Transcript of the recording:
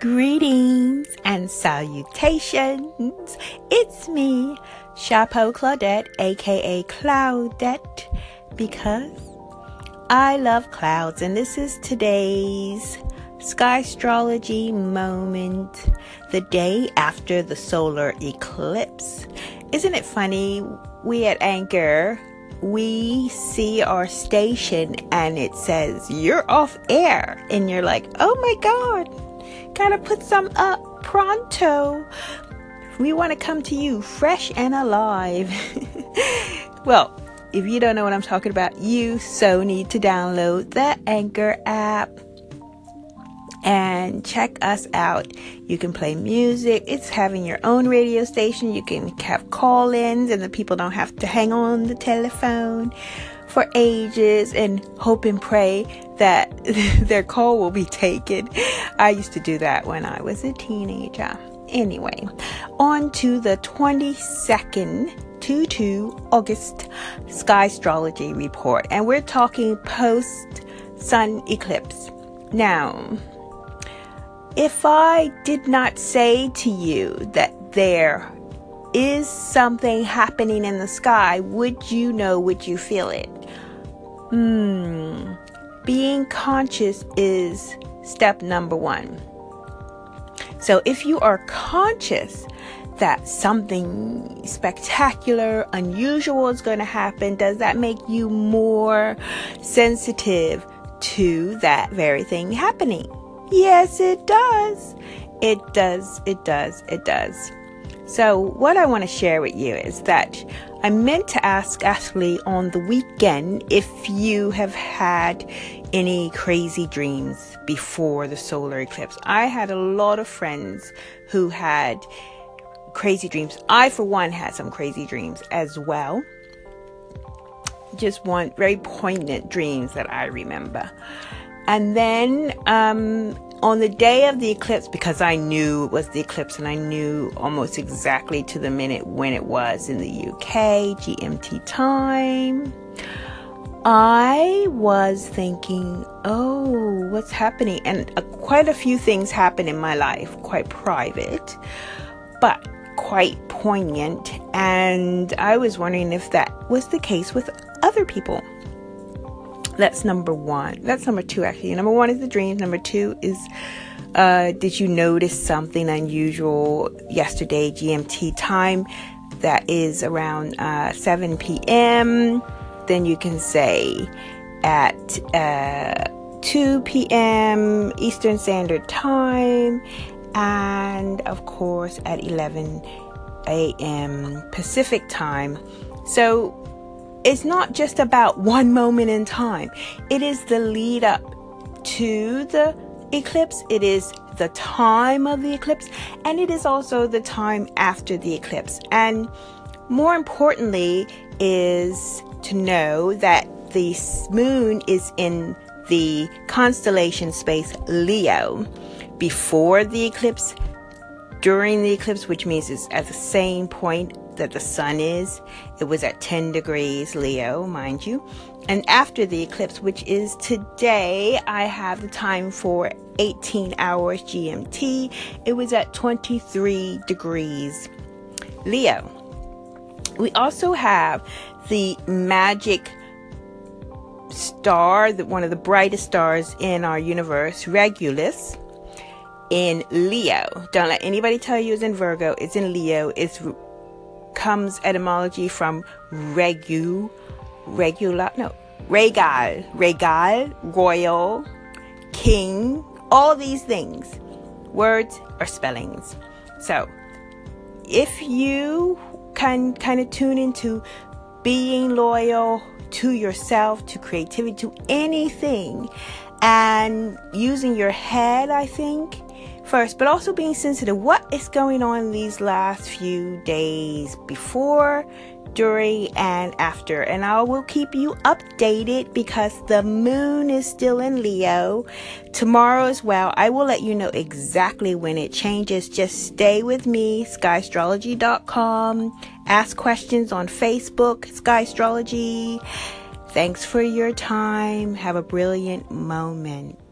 Greetings and salutations. It's me, Chapeau Claudette, aka Cloudette, because I love clouds, and this is today's sky astrology moment, the day after the solar eclipse. Isn't it funny? We at Anchor we see our station and it says you're off air and you're like oh my god Gotta put some up pronto. We want to come to you fresh and alive. well, if you don't know what I'm talking about, you so need to download the Anchor app and check us out. You can play music. It's having your own radio station. You can have call ins, and the people don't have to hang on the telephone for ages and hope and pray that their call will be taken. I used to do that when I was a teenager. Anyway, on to the 22nd to 2 August Sky Astrology Report, and we're talking post sun eclipse. Now, if I did not say to you that there is something happening in the sky, would you know, would you feel it? Hmm. Being conscious is step number one. So if you are conscious that something spectacular, unusual is going to happen, does that make you more sensitive to that very thing happening? Yes, it does. It does. It does. It does. So, what I want to share with you is that I meant to ask Ashley on the weekend if you have had any crazy dreams before the solar eclipse. I had a lot of friends who had crazy dreams. I, for one, had some crazy dreams as well. Just one very poignant dreams that I remember. And then um, on the day of the eclipse, because I knew it was the eclipse and I knew almost exactly to the minute when it was in the UK, GMT time, I was thinking, oh, what's happening? And uh, quite a few things happen in my life, quite private, but quite poignant. And I was wondering if that was the case with other people. That's number one. That's number two, actually. Number one is the dreams. Number two is uh, did you notice something unusual yesterday, GMT time? That is around uh, 7 p.m. Then you can say at uh, 2 p.m. Eastern Standard Time, and of course at 11 a.m. Pacific Time. So it's not just about one moment in time, it is the lead up to the eclipse, it is the time of the eclipse, and it is also the time after the eclipse. And more importantly, is to know that the moon is in the constellation space Leo before the eclipse, during the eclipse, which means it's at the same point that the sun is. It was at 10 degrees Leo, mind you. And after the eclipse, which is today, I have the time for 18 hours GMT. It was at 23 degrees Leo. We also have the magic star, one of the brightest stars in our universe, Regulus, in Leo. Don't let anybody tell you it's in Virgo. It's in Leo. It's comes etymology from regu, regular, no, regal, regal, royal, king, all these things, words or spellings. So, if you can kind of tune into being loyal to yourself, to creativity, to anything, and using your head, I think first, but also being sensitive. What is going on these last few days before, during, and after? And I will keep you updated because the moon is still in Leo. Tomorrow as well, I will let you know exactly when it changes. Just stay with me, skyastrology.com. Ask questions on Facebook, Sky Astrology. Thanks for your time. Have a brilliant moment.